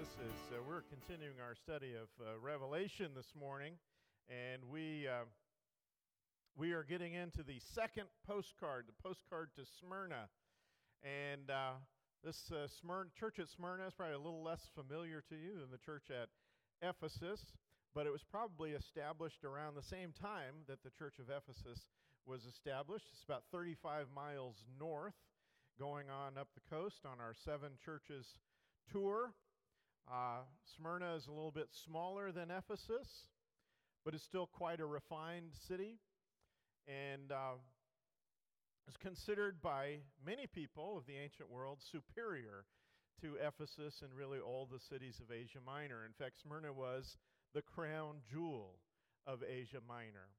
This is, uh, we're continuing our study of uh, Revelation this morning, and we, uh, we are getting into the second postcard, the postcard to Smyrna. And uh, this uh, Smyrna, church at Smyrna is probably a little less familiar to you than the church at Ephesus, but it was probably established around the same time that the church of Ephesus was established. It's about 35 miles north, going on up the coast on our seven churches tour. Uh, Smyrna is a little bit smaller than Ephesus, but it's still quite a refined city. And uh, is considered by many people of the ancient world superior to Ephesus and really all the cities of Asia Minor. In fact, Smyrna was the crown jewel of Asia Minor.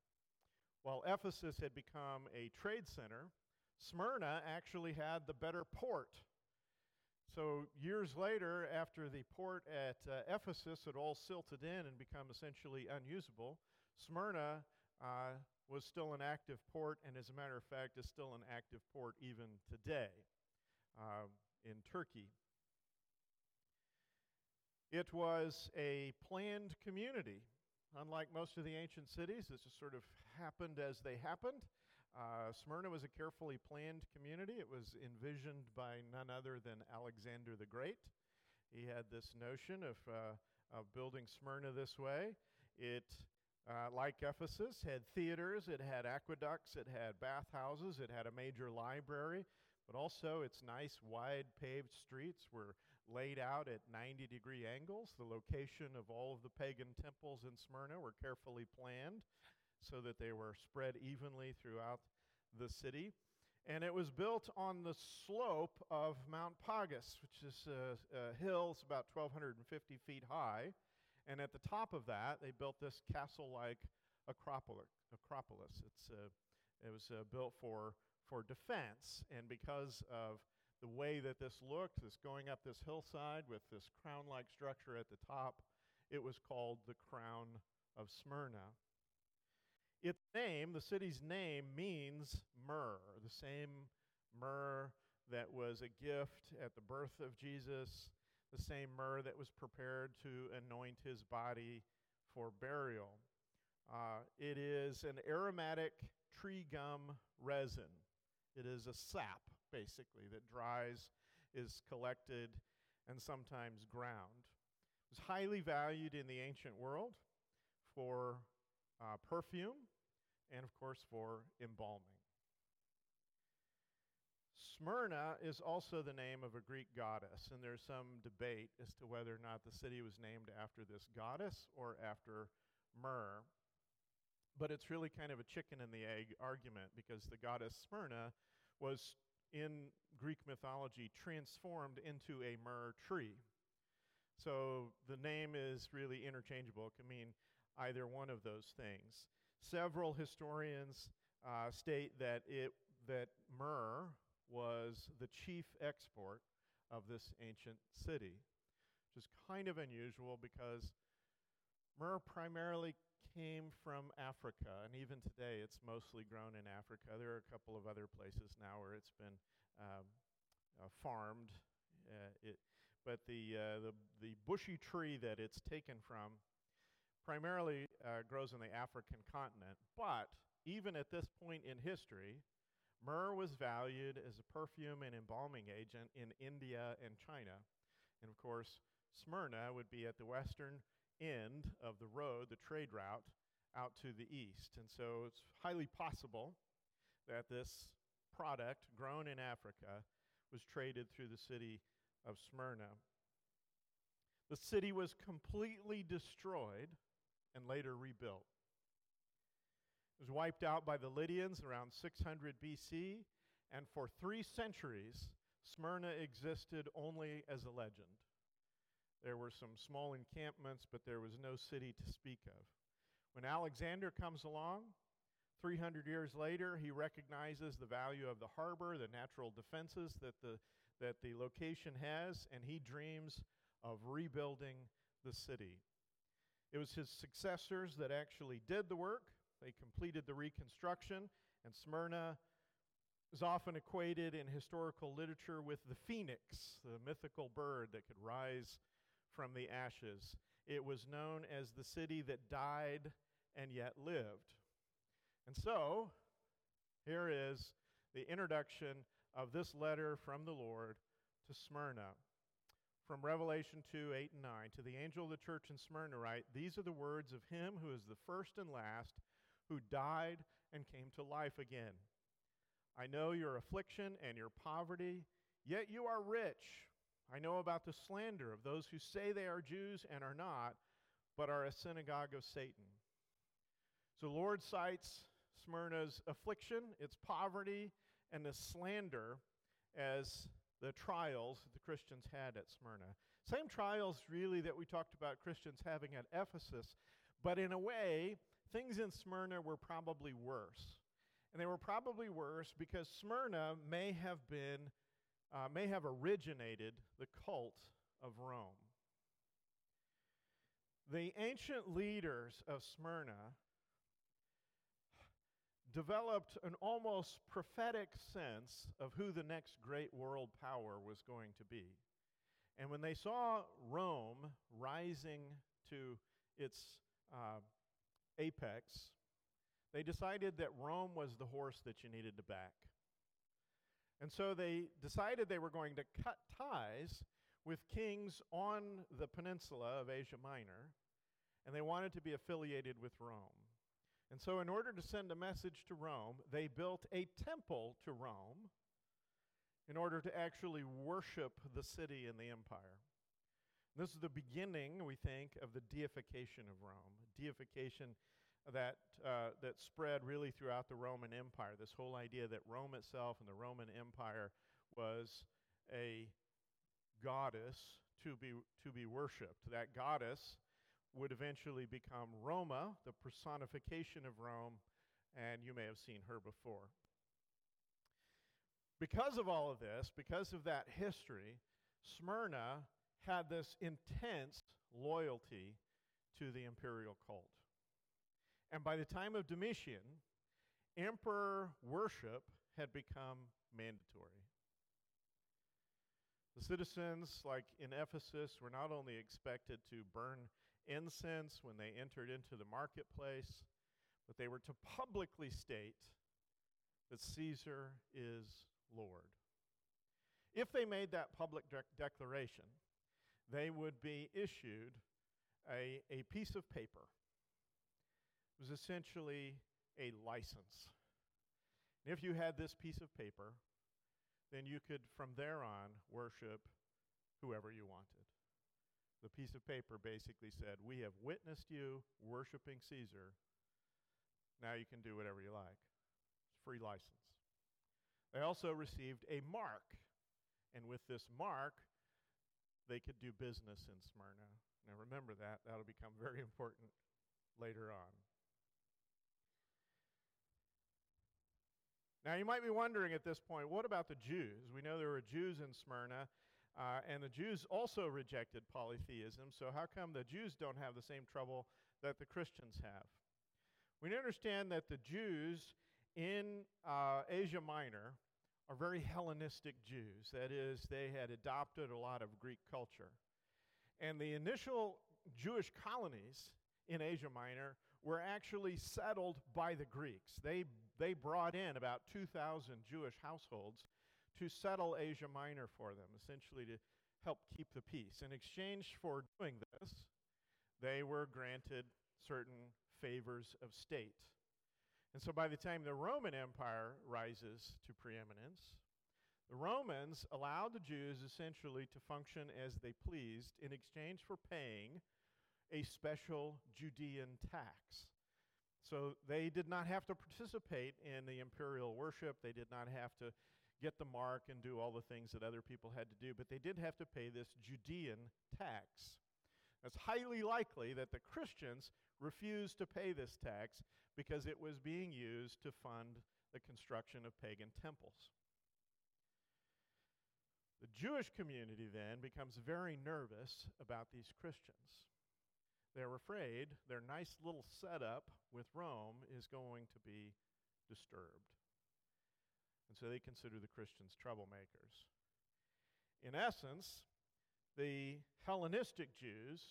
While Ephesus had become a trade center, Smyrna actually had the better port so, years later, after the port at uh, Ephesus had all silted in and become essentially unusable, Smyrna uh, was still an active port, and as a matter of fact, is still an active port even today uh, in Turkey. It was a planned community. Unlike most of the ancient cities, this just sort of happened as they happened. Uh, Smyrna was a carefully planned community. It was envisioned by none other than Alexander the Great. He had this notion of, uh, of building Smyrna this way. It, uh, like Ephesus, had theaters, it had aqueducts, it had bathhouses, it had a major library, but also its nice wide paved streets were laid out at 90 degree angles. The location of all of the pagan temples in Smyrna were carefully planned so that they were spread evenly throughout the city. And it was built on the slope of Mount Pagus, which is a, a hill, it's about 1,250 feet high. And at the top of that, they built this castle like acropolis. It's, uh, it was uh, built for for defense. And because of the way that this looked, this going up this hillside with this crown like structure at the top, it was called the Crown of Smyrna. Its name, the city's name, means myrrh, the same myrrh that was a gift at the birth of Jesus, the same myrrh that was prepared to anoint his body for burial. Uh, it is an aromatic tree gum resin. It is a sap, basically, that dries, is collected, and sometimes ground. It was highly valued in the ancient world for uh, perfume and, of course, for embalming. Smyrna is also the name of a Greek goddess, and there's some debate as to whether or not the city was named after this goddess or after myrrh. But it's really kind of a chicken and the egg argument because the goddess Smyrna was, in Greek mythology, transformed into a myrrh tree. So the name is really interchangeable. It can mean either one of those things. Several historians uh, state that, it, that myrrh was the chief export of this ancient city, which is kind of unusual because myrrh primarily came from Africa, and even today it's mostly grown in Africa. There are a couple of other places now where it's been um, uh, farmed. Uh, it, but the, uh, the, the bushy tree that it's taken from primarily uh, grows in the African continent. But even at this point in history, myrrh was valued as a perfume and embalming agent in India and China. And of course, Smyrna would be at the western end of the road, the trade route, out to the east. And so it's highly possible that this product grown in Africa was traded through the city of Smyrna. The city was completely destroyed and later rebuilt. It was wiped out by the Lydians around 600 BC, and for three centuries, Smyrna existed only as a legend. There were some small encampments, but there was no city to speak of. When Alexander comes along, 300 years later, he recognizes the value of the harbor, the natural defenses that the, that the location has, and he dreams of rebuilding the city. It was his successors that actually did the work. They completed the reconstruction, and Smyrna is often equated in historical literature with the phoenix, the mythical bird that could rise from the ashes. It was known as the city that died and yet lived. And so, here is the introduction of this letter from the Lord to Smyrna. From Revelation 2 8 and 9. To the angel of the church in Smyrna, write, These are the words of him who is the first and last, who died and came to life again. I know your affliction and your poverty, yet you are rich. I know about the slander of those who say they are Jews and are not, but are a synagogue of Satan. So, Lord cites Smyrna's affliction, its poverty, and the slander as the trials the Christians had at Smyrna. Same trials, really, that we talked about Christians having at Ephesus, but in a way, things in Smyrna were probably worse. And they were probably worse because Smyrna may have been, uh, may have originated the cult of Rome. The ancient leaders of Smyrna developed an almost prophetic sense of who the next great world power was going to be. And when they saw Rome rising to its uh, apex, they decided that Rome was the horse that you needed to back. And so they decided they were going to cut ties with kings on the peninsula of Asia Minor, and they wanted to be affiliated with Rome. And so, in order to send a message to Rome, they built a temple to Rome in order to actually worship the city and the empire. This is the beginning, we think, of the deification of Rome, deification that, uh, that spread really throughout the Roman Empire. This whole idea that Rome itself and the Roman Empire was a goddess to be, to be worshiped. That goddess would eventually become Roma, the personification of Rome, and you may have seen her before. Because of all of this, because of that history, Smyrna had this intense loyalty to the imperial cult. And by the time of Domitian, emperor worship had become mandatory. The citizens, like in Ephesus, were not only expected to burn incense when they entered into the marketplace, but they were to publicly state that Caesar is Lord. If they made that public de- declaration, they would be issued a, a piece of paper. It was essentially a license. And if you had this piece of paper, then you could, from there on, worship whoever you wanted the piece of paper basically said, We have witnessed you worshiping Caesar. Now you can do whatever you like. It's free license. They also received a mark. And with this mark, they could do business in Smyrna. Now remember that. That'll become very important later on. Now, you might be wondering at this point, what about the Jews? We know there were Jews in Smyrna, uh, and the Jews also rejected polytheism, so how come the Jews don't have the same trouble that the Christians have? We understand that the Jews in uh, Asia Minor are very Hellenistic Jews. That is, they had adopted a lot of Greek culture. And the initial Jewish colonies in Asia Minor were actually settled by the Greeks. They, they brought in about 2,000 Jewish households to settle Asia Minor for them, essentially to help keep the peace. In exchange for doing this, they were granted certain favors of state. And so by the time the Roman Empire rises to preeminence, the Romans allowed the Jews essentially to function as they pleased in exchange for paying a special Judean tax. So they did not have to participate in the imperial worship. They did not have to get the mark and do all the things that other people had to do, but they did have to pay this Judean tax. It's highly likely that the Christians refused to pay this tax because it was being used to fund the construction of pagan temples. The Jewish community then becomes very nervous about these Christians. They're afraid their nice little setup with Rome is going to be disturbed. And so they consider the Christians troublemakers. In essence, the Hellenistic Jews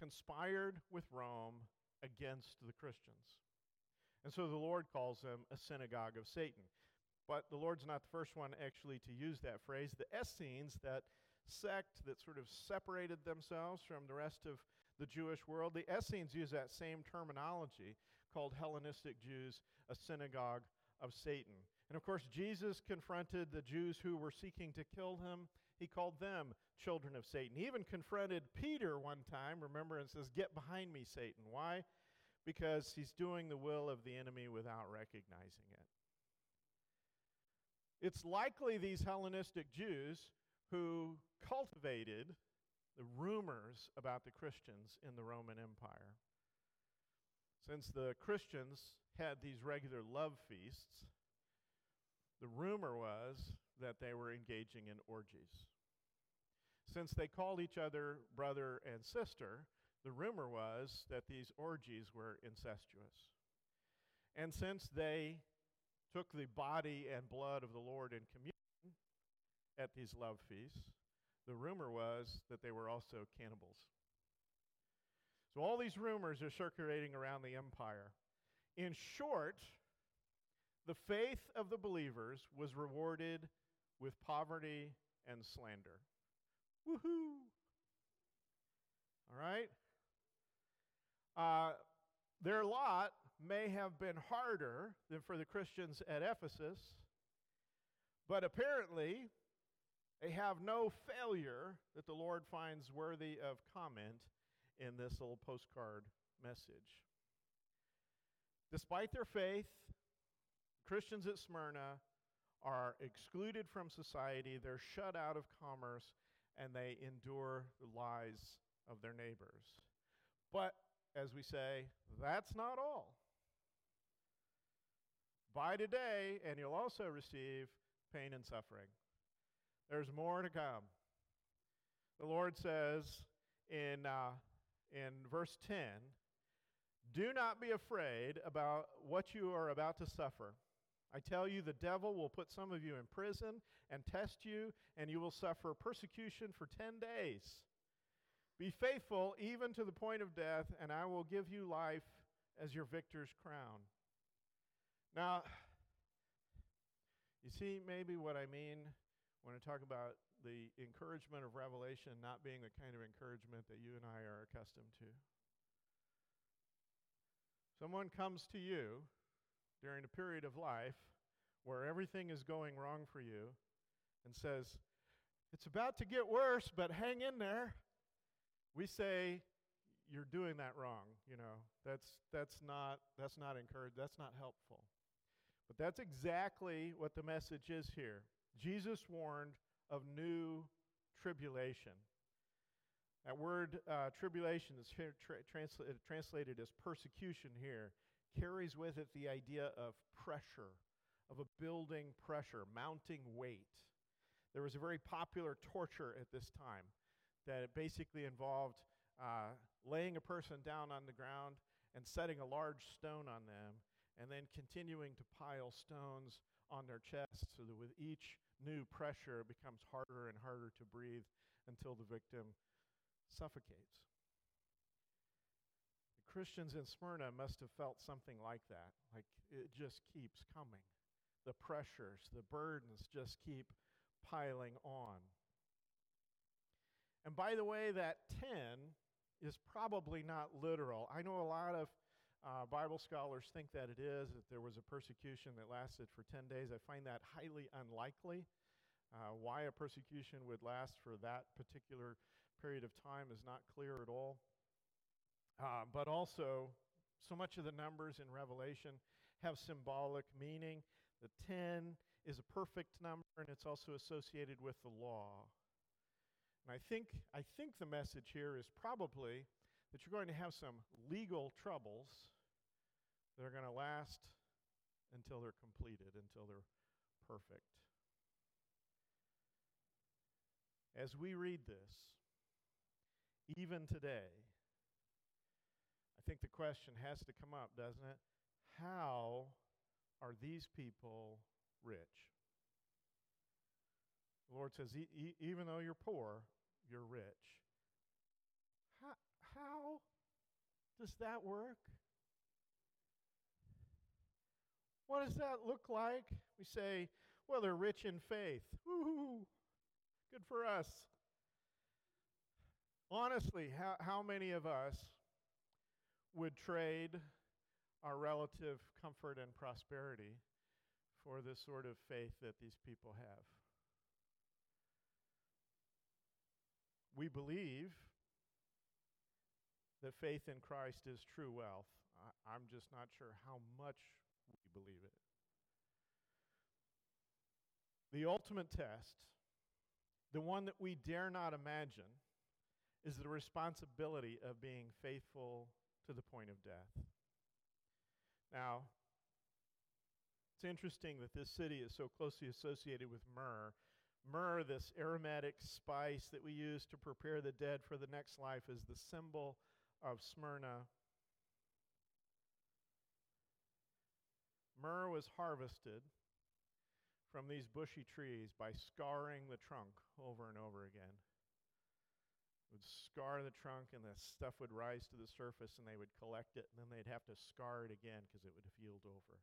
conspired with Rome against the Christians. And so the Lord calls them a synagogue of Satan. But the Lord's not the first one actually to use that phrase. The Essenes, that sect that sort of separated themselves from the rest of the Jewish world, the Essenes use that same terminology called Hellenistic Jews a synagogue of Satan. And of course, Jesus confronted the Jews who were seeking to kill him. He called them children of Satan. He even confronted Peter one time, remember, and says, Get behind me, Satan. Why? Because he's doing the will of the enemy without recognizing it. It's likely these Hellenistic Jews who cultivated the rumors about the Christians in the Roman Empire. Since the Christians had these regular love feasts, the rumor was that they were engaging in orgies. Since they called each other brother and sister, the rumor was that these orgies were incestuous. And since they took the body and blood of the Lord in communion at these love feasts, the rumor was that they were also cannibals. So all these rumors are circulating around the empire. In short, the faith of the believers was rewarded with poverty and slander. Woohoo! All right? Uh, their lot may have been harder than for the Christians at Ephesus, but apparently they have no failure that the Lord finds worthy of comment in this little postcard message. Despite their faith, Christians at Smyrna are excluded from society, they're shut out of commerce, and they endure the lies of their neighbors. But, as we say, that's not all. Buy today, and you'll also receive pain and suffering. There's more to come. The Lord says in, uh, in verse 10 Do not be afraid about what you are about to suffer. I tell you, the devil will put some of you in prison and test you, and you will suffer persecution for 10 days. Be faithful even to the point of death, and I will give you life as your victor's crown. Now, you see maybe what I mean when I talk about the encouragement of Revelation not being the kind of encouragement that you and I are accustomed to. Someone comes to you during a period of life where everything is going wrong for you and says, It's about to get worse, but hang in there. We say, You're doing that wrong. You know, that's, that's, not, that's not encouraged, that's not helpful. But that's exactly what the message is here. Jesus warned of new tribulation. That word uh, tribulation is tra- tra- translated as persecution here carries with it the idea of pressure, of a building pressure, mounting weight. There was a very popular torture at this time that basically involved uh, laying a person down on the ground and setting a large stone on them, and then continuing to pile stones on their chest so that with each new pressure it becomes harder and harder to breathe until the victim suffocates. Christians in Smyrna must have felt something like that. Like it just keeps coming. The pressures, the burdens just keep piling on. And by the way, that 10 is probably not literal. I know a lot of uh, Bible scholars think that it is, that there was a persecution that lasted for 10 days. I find that highly unlikely. Uh, why a persecution would last for that particular period of time is not clear at all. Uh, but also, so much of the numbers in Revelation have symbolic meaning. The 10 is a perfect number, and it's also associated with the law. And I think, I think the message here is probably that you're going to have some legal troubles that are going to last until they're completed, until they're perfect. As we read this, even today, think the question has to come up, doesn't it? How are these people rich? The Lord says, e- e- even though you're poor, you're rich. How, how does that work? What does that look like? We say, well, they're rich in faith. Woo! Good for us. Honestly, how, how many of us would trade our relative comfort and prosperity for the sort of faith that these people have? We believe that faith in Christ is true wealth. I, am just not sure how much we believe it. The ultimate test, the one that we dare not imagine, is the responsibility of being faithful to the point of death. Now, it's interesting that this city is so closely associated with myrrh. Myrrh, this aromatic spice that we use to prepare the dead for the next life, is the symbol of Smyrna. Myrrh was harvested from these bushy trees by scarring the trunk over and over again. Would scar the trunk, and the stuff would rise to the surface, and they would collect it, and then they'd have to scar it again because it would have healed over.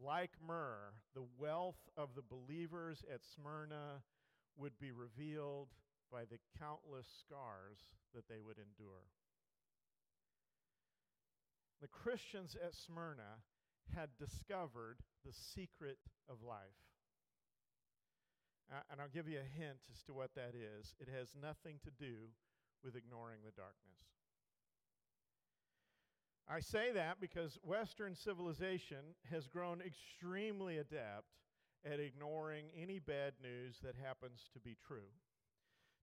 Like myrrh, the wealth of the believers at Smyrna would be revealed by the countless scars that they would endure. The Christians at Smyrna had discovered the secret of life. And I'll give you a hint as to what that is. It has nothing to do with ignoring the darkness. I say that because Western civilization has grown extremely adept at ignoring any bad news that happens to be true.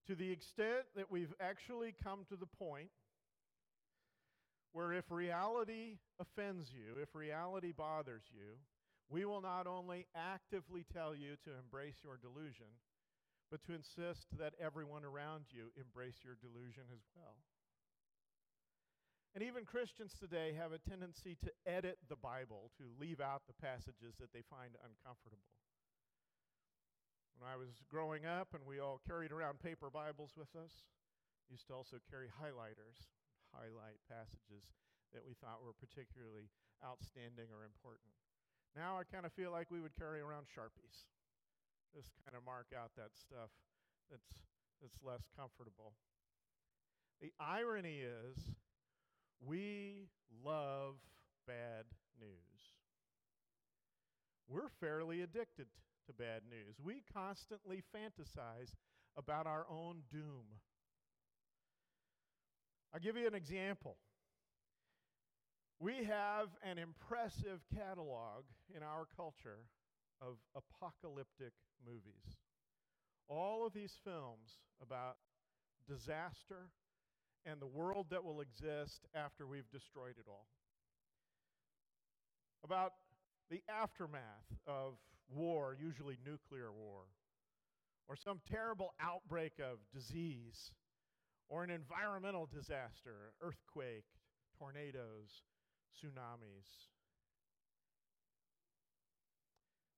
To the extent that we've actually come to the point where if reality offends you, if reality bothers you, we will not only actively tell you to embrace your delusion, but to insist that everyone around you embrace your delusion as well. And even Christians today have a tendency to edit the Bible, to leave out the passages that they find uncomfortable. When I was growing up and we all carried around paper Bibles with us, used to also carry highlighters highlight passages that we thought were particularly outstanding or important. Now I kind of feel like we would carry around Sharpies. Just kind of mark out that stuff that's, that's less comfortable. The irony is, we love bad news. We're fairly addicted to bad news. We constantly fantasize about our own doom. I'll give you an example. We have an impressive catalog in our culture of apocalyptic movies. All of these films about disaster and the world that will exist after we've destroyed it all. About the aftermath of war, usually nuclear war, or some terrible outbreak of disease or an environmental disaster, earthquake, tornadoes, tsunamis.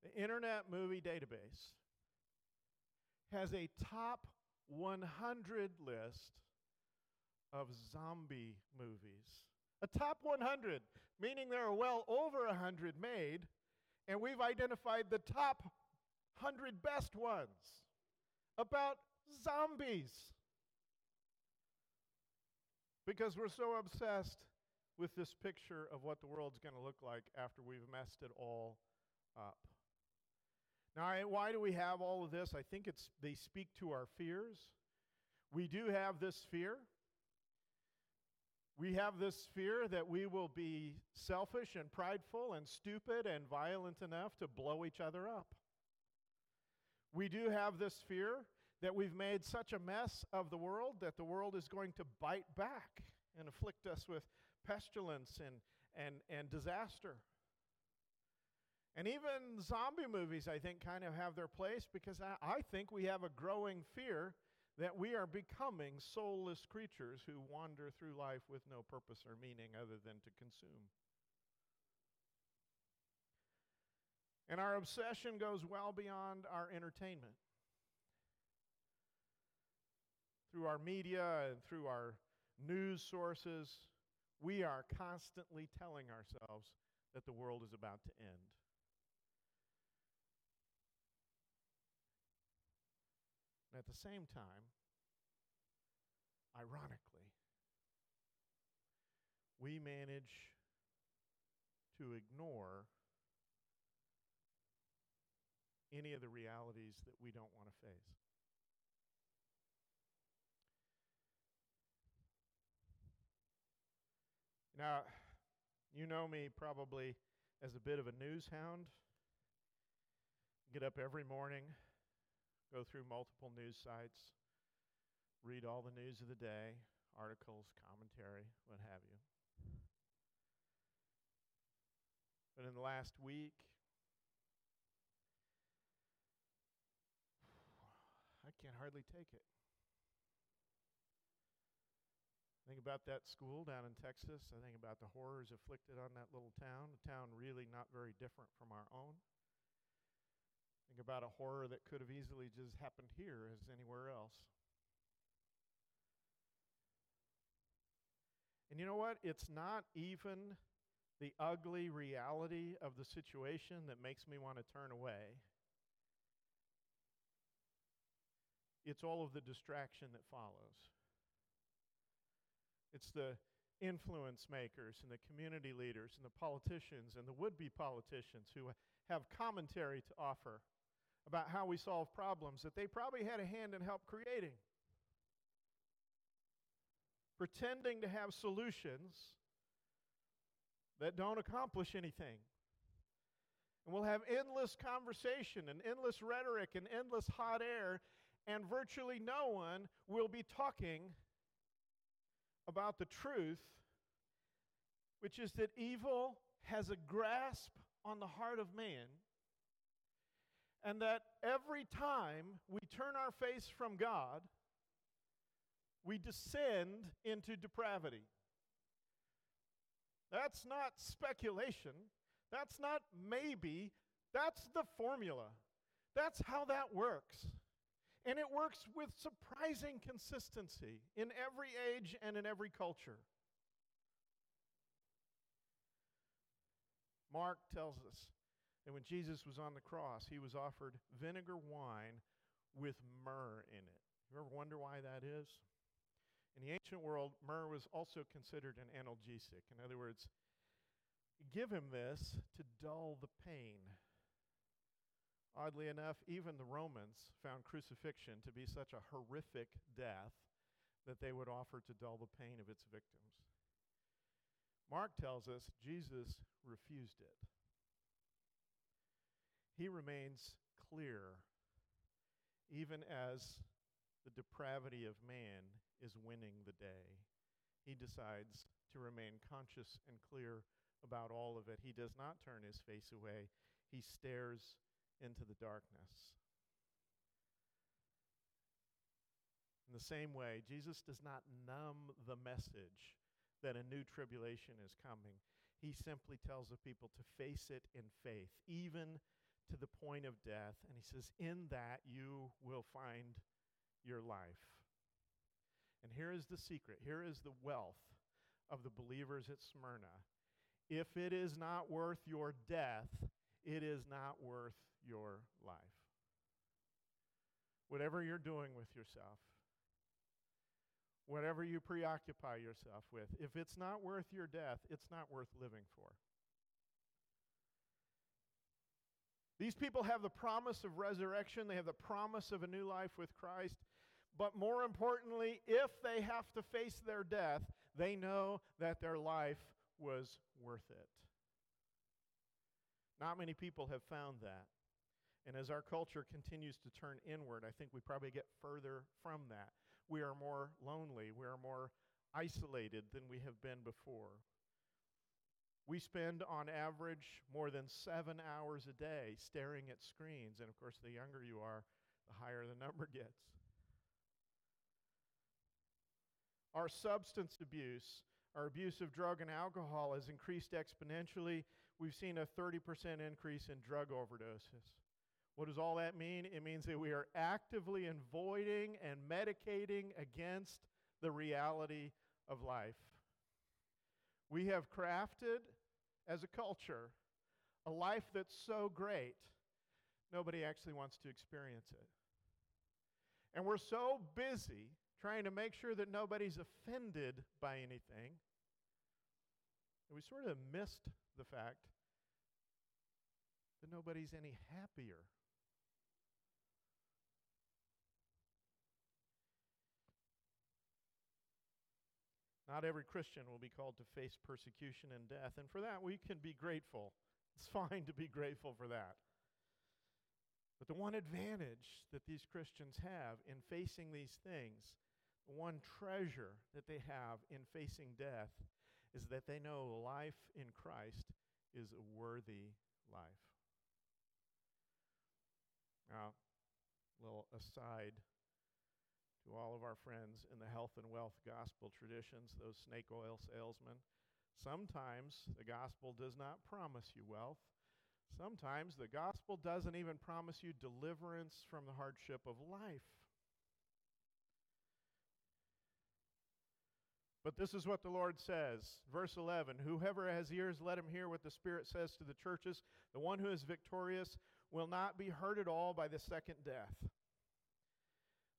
The Internet Movie Database has a top 100 list of zombie movies. A top 100, meaning there are well over 100 made, and we've identified the top 100 best ones about zombies because we're so obsessed with this picture of what the world's going to look like after we've messed it all up. Now, why do we have all of this? I think it's they speak to our fears. We do have this fear. We have this fear that we will be selfish and prideful and stupid and violent enough to blow each other up. We do have this fear that we've made such a mess of the world that the world is going to bite back and afflict us with pestilence and, and, and disaster. And even zombie movies, I think, kind of have their place because I, I think we have a growing fear that we are becoming soulless creatures who wander through life with no purpose or meaning other than to consume. And our obsession goes well beyond our entertainment. through our media and through our news sources, we are constantly telling ourselves that the world is about to end. And at the same time, ironically, we manage to ignore any of the realities that we don't want to face. Now, you know me probably as a bit of a news hound. Get up every morning, go through multiple news sites, read all the news of the day, articles, commentary, what have you. But in the last week, I can't hardly take it. Think about that school down in Texas. I think about the horrors afflicted on that little town, a town really not very different from our own. Think about a horror that could have easily just happened here as anywhere else. And you know what? It's not even the ugly reality of the situation that makes me want to turn away. It's all of the distraction that follows. It's the influence makers and the community leaders and the politicians and the would be politicians who have commentary to offer about how we solve problems that they probably had a hand in help creating. Pretending to have solutions that don't accomplish anything. And we'll have endless conversation and endless rhetoric and endless hot air, and virtually no one will be talking about the truth, which is that evil has a grasp on the heart of man, and that every time we turn our face from God, we descend into depravity. That's not speculation. That's not maybe. That's the formula. That's how that works. And it works with surprising consistency in every age and in every culture. Mark tells us that when Jesus was on the cross, he was offered vinegar wine with myrrh in it. You ever wonder why that is? In the ancient world, myrrh was also considered an analgesic. In other words, give him this to dull the pain Oddly enough, even the Romans found crucifixion to be such a horrific death that they would offer to dull the pain of its victims. Mark tells us Jesus refused it. He remains clear, even as the depravity of man is winning the day. He decides to remain conscious and clear about all of it. He does not turn his face away, he stares into the darkness. In the same way, Jesus does not numb the message that a new tribulation is coming. He simply tells the people to face it in faith, even to the point of death. And he says, In that you will find your life. And here is the secret here is the wealth of the believers at Smyrna. If it is not worth your death, it is not worth your life. Whatever you're doing with yourself, whatever you preoccupy yourself with, if it's not worth your death, it's not worth living for. These people have the promise of resurrection, they have the promise of a new life with Christ. But more importantly, if they have to face their death, they know that their life was worth it. Not many people have found that. And as our culture continues to turn inward, I think we probably get further from that. We are more lonely, we are more isolated than we have been before. We spend, on average, more than seven hours a day staring at screens. And of course, the younger you are, the higher the number gets. Our substance abuse, our abuse of drug and alcohol has increased exponentially. We've seen a 30% increase in drug overdoses. What does all that mean? It means that we are actively avoiding and medicating against the reality of life. We have crafted, as a culture, a life that's so great, nobody actually wants to experience it. And we're so busy trying to make sure that nobody's offended by anything that we sort of missed the fact that nobody's any happier Not every Christian will be called to face persecution and death, and for that we can be grateful. It's fine to be grateful for that. But the one advantage that these Christians have in facing these things, the one treasure that they have in facing death, is that they know life in Christ is a worthy life. Now, little aside to all of our friends in the health and wealth gospel traditions, those snake oil salesmen. Sometimes the gospel does not promise you wealth. Sometimes the gospel doesn't even promise you deliverance from the hardship of life. But this is what the Lord says. Verse 11 Whoever has ears, let him hear what the Spirit says to the churches. The one who is victorious will not be hurt at all by the second death.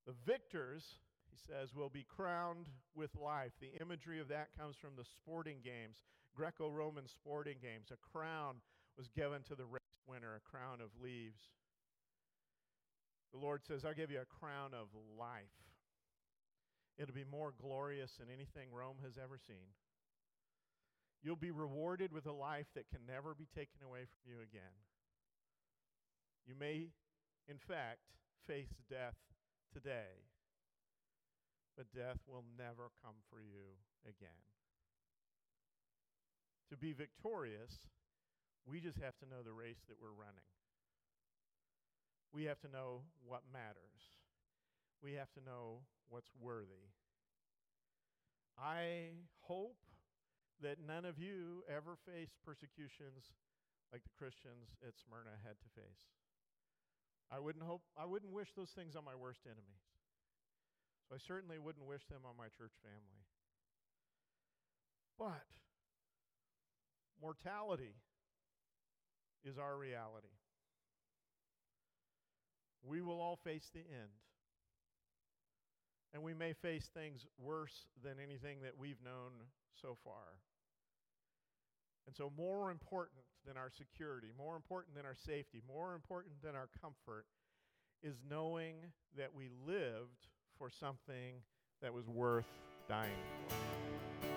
The victors, he says, will be crowned with life. The imagery of that comes from the sporting games, Greco Roman sporting games. A crown was given to the race winner, a crown of leaves. The Lord says, I'll give you a crown of life. It'll be more glorious than anything Rome has ever seen. You'll be rewarded with a life that can never be taken away from you again. You may, in fact, face death today, but death will never come for you again. To be victorious, we just have to know the race that we're running. We have to know what matters. We have to know what's worthy. I hope that none of you ever face persecutions like the Christians at Smyrna had to face. I wouldn't hope I wouldn't wish those things on my worst enemies. So I certainly wouldn't wish them on my church family. But mortality is our reality. We will all face the end. And we may face things worse than anything that we've known so far. And so, more important than our security, more important than our safety, more important than our comfort is knowing that we lived for something that was worth dying for.